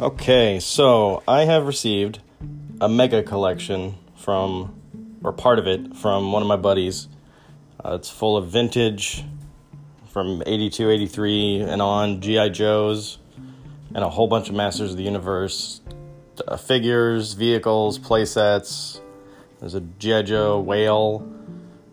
Okay, so I have received a mega collection from, or part of it, from one of my buddies. Uh, it's full of vintage from 82, 83 and on G.I. Joes and a whole bunch of Masters of the Universe uh, figures, vehicles, playsets. There's a G.I. Joe whale.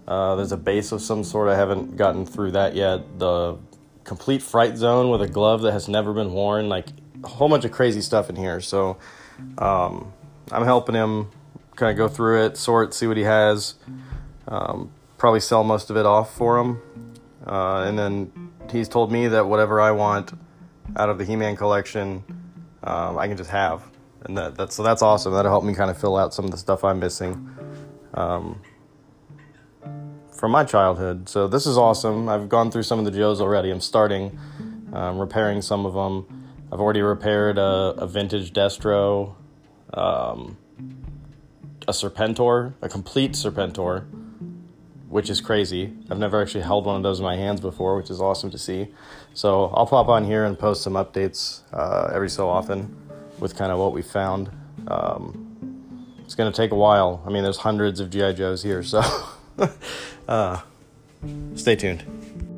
Uh, there's a base of some sort. I haven't gotten through that yet. The complete fright zone with a glove that has never been worn. Like a whole bunch of crazy stuff in here. So um, I'm helping him kind of go through it, sort, see what he has. Um, probably sell most of it off for him. Uh, and then he's told me that whatever I want out of the He-Man collection, um, I can just have, and that, that's so that's awesome. That'll help me kind of fill out some of the stuff I'm missing um, from my childhood. So this is awesome. I've gone through some of the Joes already. I'm starting um, repairing some of them. I've already repaired a, a vintage Destro, um, a Serpentor, a complete Serpentor which is crazy. I've never actually held one of those in my hands before, which is awesome to see. So I'll pop on here and post some updates uh, every so often with kind of what we found. Um, it's going to take a while. I mean, there's hundreds of GI Joes here, so uh, stay tuned.